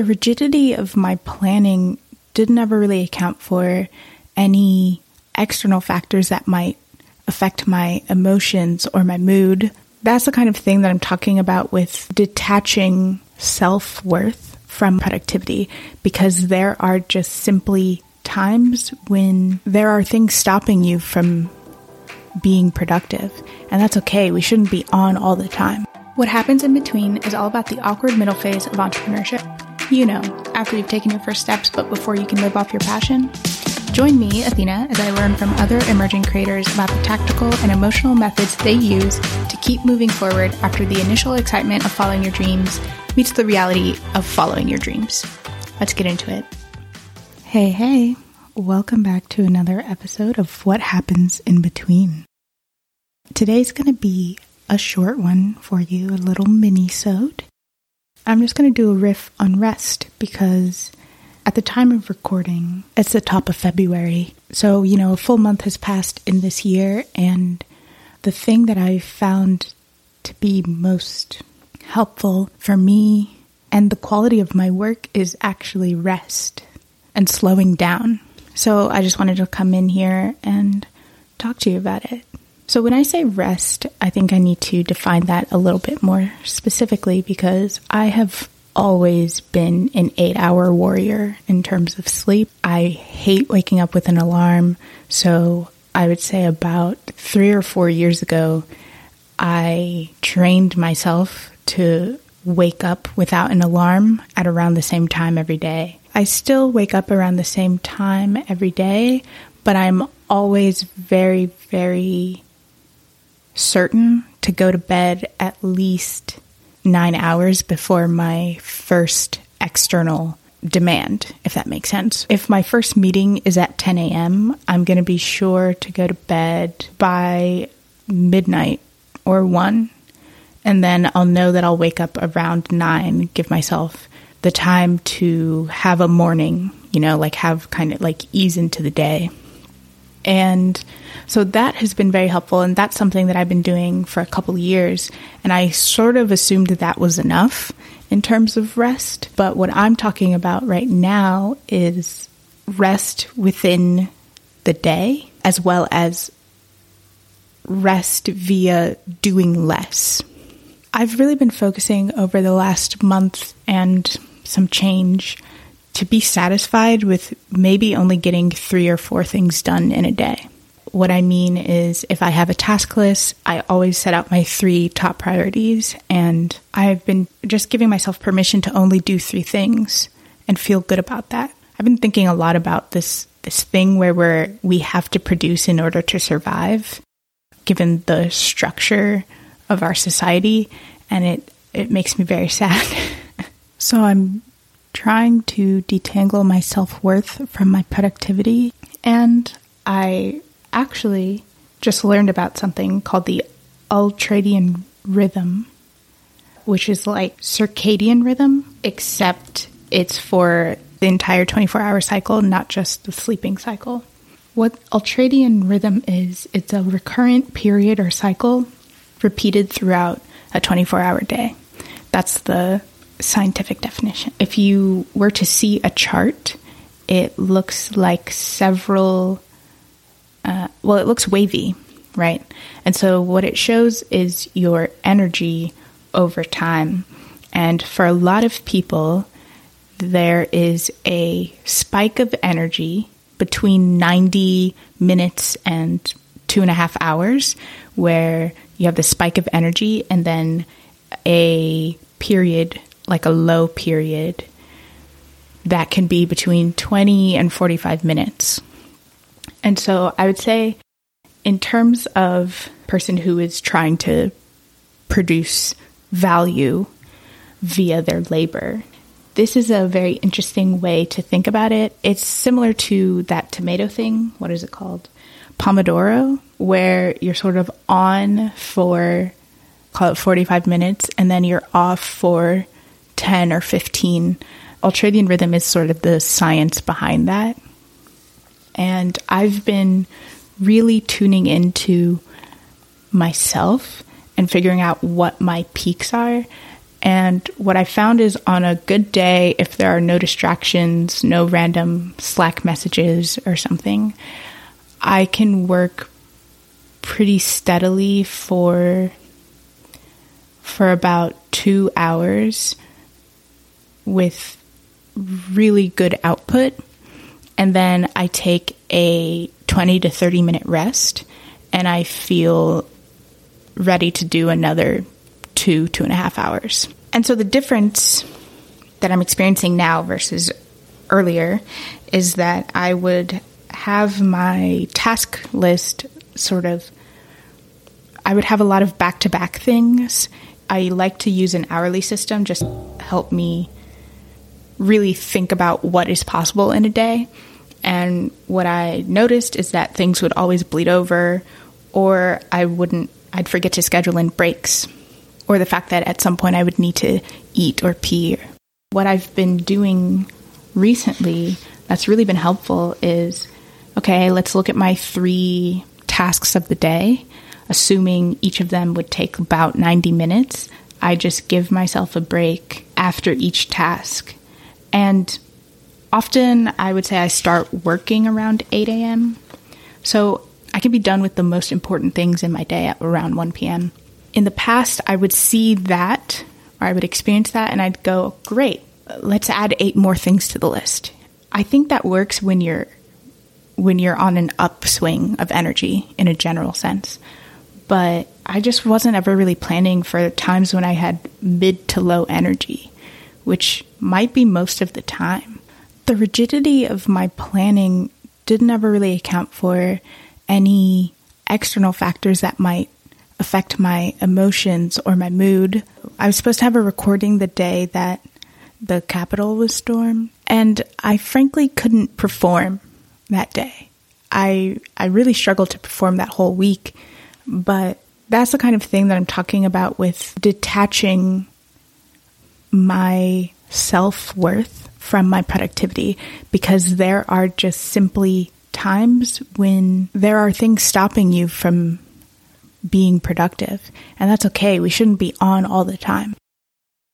the rigidity of my planning didn't ever really account for any external factors that might affect my emotions or my mood. That's the kind of thing that I'm talking about with detaching self worth from productivity because there are just simply times when there are things stopping you from being productive. And that's okay. We shouldn't be on all the time. What happens in between is all about the awkward middle phase of entrepreneurship. You know, after you've taken your first steps, but before you can live off your passion. Join me, Athena, as I learn from other emerging creators about the tactical and emotional methods they use to keep moving forward after the initial excitement of following your dreams meets the reality of following your dreams. Let's get into it. Hey, hey, welcome back to another episode of What Happens in Between. Today's going to be a short one for you, a little mini-sode. I'm just going to do a riff on rest because at the time of recording, it's the top of February. So, you know, a full month has passed in this year, and the thing that I found to be most helpful for me and the quality of my work is actually rest and slowing down. So, I just wanted to come in here and talk to you about it. So, when I say rest, I think I need to define that a little bit more specifically because I have always been an eight hour warrior in terms of sleep. I hate waking up with an alarm. So I would say about three or four years ago, I trained myself to wake up without an alarm at around the same time every day. I still wake up around the same time every day, but I'm always very, very certain to go to bed at least nine hours before my first external demand, if that makes sense. If my first meeting is at 10 a.m., I'm going to be sure to go to bed by midnight or 1. And then I'll know that I'll wake up around 9, give myself the time to have a morning, you know, like have kind of like ease into the day. And so that has been very helpful. And that's something that I've been doing for a couple years. And I sort of assumed that that was enough in terms of rest. But what I'm talking about right now is rest within the day as well as rest via doing less. I've really been focusing over the last month and some change to be satisfied with maybe only getting three or four things done in a day. What I mean is, if I have a task list, I always set out my three top priorities, and I've been just giving myself permission to only do three things and feel good about that. I've been thinking a lot about this this thing where we're we have to produce in order to survive, given the structure of our society, and it it makes me very sad. so I'm trying to detangle my self worth from my productivity, and I actually just learned about something called the ultradian rhythm, which is like circadian rhythm, except it's for the entire 24 hour cycle, not just the sleeping cycle. What ultradian rhythm is, it's a recurrent period or cycle repeated throughout a 24 hour day. That's the scientific definition. If you were to see a chart, it looks like several, uh, well, it looks wavy, right? And so what it shows is your energy over time. And for a lot of people, there is a spike of energy between 90 minutes and two and a half hours where you have the spike of energy and then a period like a low period that can be between 20 and 45 minutes. And so I would say in terms of person who is trying to produce value via their labor, this is a very interesting way to think about it. It's similar to that tomato thing. What is it called? Pomodoro, where you're sort of on for call it 45 minutes and then you're off for 10 or 15. Ultradian rhythm is sort of the science behind that. And I've been really tuning into myself and figuring out what my peaks are And what I found is on a good day, if there are no distractions, no random Slack messages or something, I can work pretty steadily for for about 2 hours with really good output and then I take a 20 to 30 minute rest and I feel ready to do another two, two and a half hours. And so the difference that I'm experiencing now versus earlier is that I would have my task list sort of, I would have a lot of back to back things. I like to use an hourly system, just help me really think about what is possible in a day. And what I noticed is that things would always bleed over, or I wouldn't, I'd forget to schedule in breaks, or the fact that at some point I would need to eat or pee. What I've been doing recently that's really been helpful is okay, let's look at my three tasks of the day, assuming each of them would take about 90 minutes. I just give myself a break after each task. And often I would say I start working around 8 a.m. So I can be done with the most important things in my day at around 1 p.m. In the past, I would see that or I would experience that and I'd go, great, let's add eight more things to the list. I think that works when you're when you're on an upswing of energy in a general sense. But I just wasn't ever really planning for times when I had mid to low energy, which might be most of the time the rigidity of my planning didn't ever really account for any external factors that might affect my emotions or my mood. I was supposed to have a recording the day that the Capitol was stormed, and I frankly couldn't perform that day. I I really struggled to perform that whole week, but that's the kind of thing that I'm talking about with detaching my self-worth from my productivity because there are just simply times when there are things stopping you from being productive. And that's okay. We shouldn't be on all the time.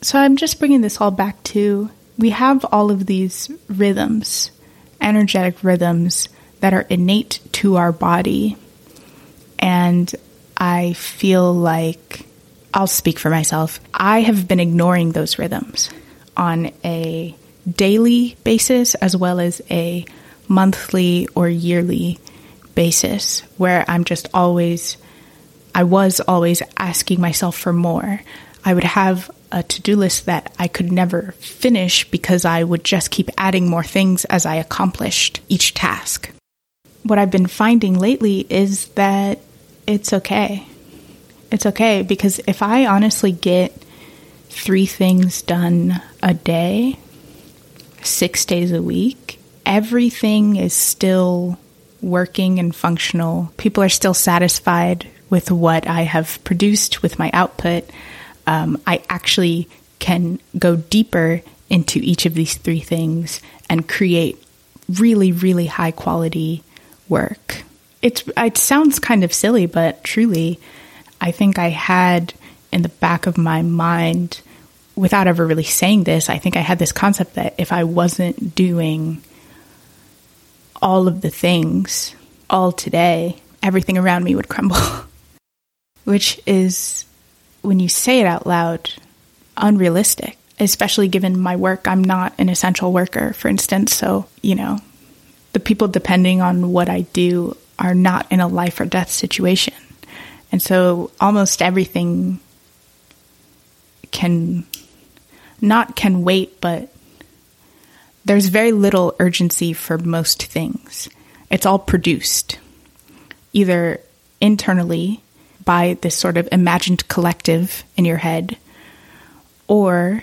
So I'm just bringing this all back to we have all of these rhythms, energetic rhythms that are innate to our body. And I feel like I'll speak for myself. I have been ignoring those rhythms on a daily basis as well as a monthly or yearly basis where I'm just always, I was always asking myself for more. I would have a to do list that I could never finish because I would just keep adding more things as I accomplished each task. What I've been finding lately is that it's okay. It's okay because if I honestly get three things done a day, six days a week, everything is still working and functional. People are still satisfied with what I have produced with my output. Um, I actually can go deeper into each of these three things and create really, really high quality work. It's, it sounds kind of silly, but truly, I think I had in the back of my mind without ever really saying this, I think I had this concept that if I wasn't doing all of the things all today, everything around me would crumble. Which is, when you say it out loud, unrealistic, especially given my work. I'm not an essential worker, for instance. So, you know, the people depending on what I do are not in a life or death situation. And so almost everything can not can wait, but there's very little urgency for most things. It's all produced either internally by this sort of imagined collective in your head or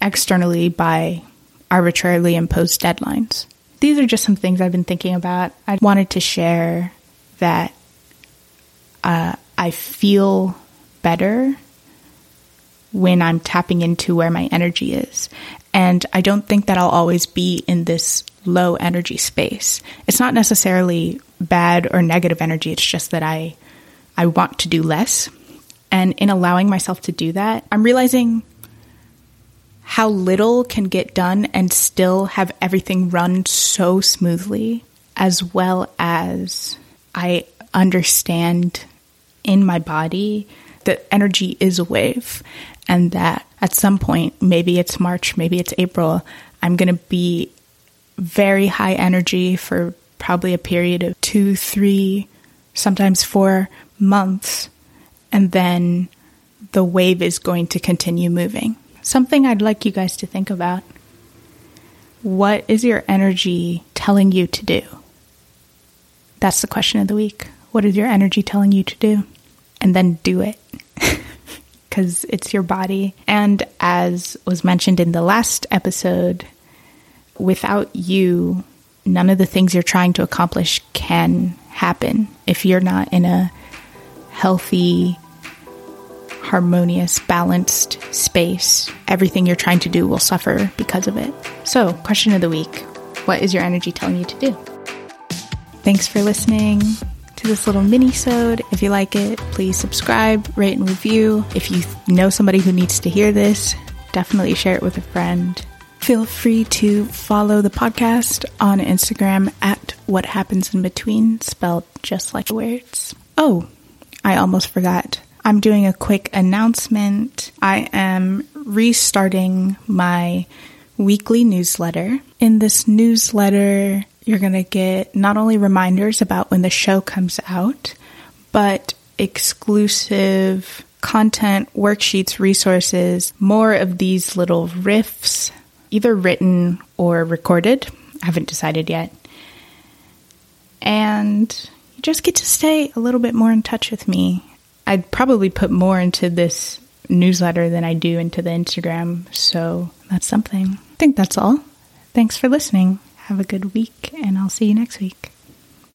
externally by arbitrarily imposed deadlines. These are just some things I've been thinking about. I wanted to share that uh, I feel better when I'm tapping into where my energy is. And I don't think that I'll always be in this low energy space. It's not necessarily bad or negative energy. It's just that I, I want to do less. And in allowing myself to do that, I'm realizing how little can get done and still have everything run so smoothly, as well as I understand in my body that energy is a wave and that at some point, maybe it's March, maybe it's April, I'm going to be very high energy for probably a period of two, three, sometimes four months. And then the wave is going to continue moving. Something I'd like you guys to think about. What is your energy telling you to do? That's the question of the week. What is your energy telling you to do? And then do it. Because it's your body. And as was mentioned in the last episode, without you, none of the things you're trying to accomplish can happen if you're not in a healthy, harmonious, balanced space, everything you're trying to do will suffer because of it. So, question of the week What is your energy telling you to do? Thanks for listening to this little mini-sode. If you like it, please subscribe, rate, and review. If you know somebody who needs to hear this, definitely share it with a friend. Feel free to follow the podcast on Instagram at What Happens in Between, spelled just like the words. Oh, I almost forgot. I'm doing a quick announcement. I am restarting my weekly newsletter. In this newsletter, you're going to get not only reminders about when the show comes out, but exclusive content, worksheets, resources, more of these little riffs, either written or recorded. I haven't decided yet. And you just get to stay a little bit more in touch with me I'd probably put more into this newsletter than I do into the Instagram. So that's something. I think that's all. Thanks for listening. Have a good week, and I'll see you next week.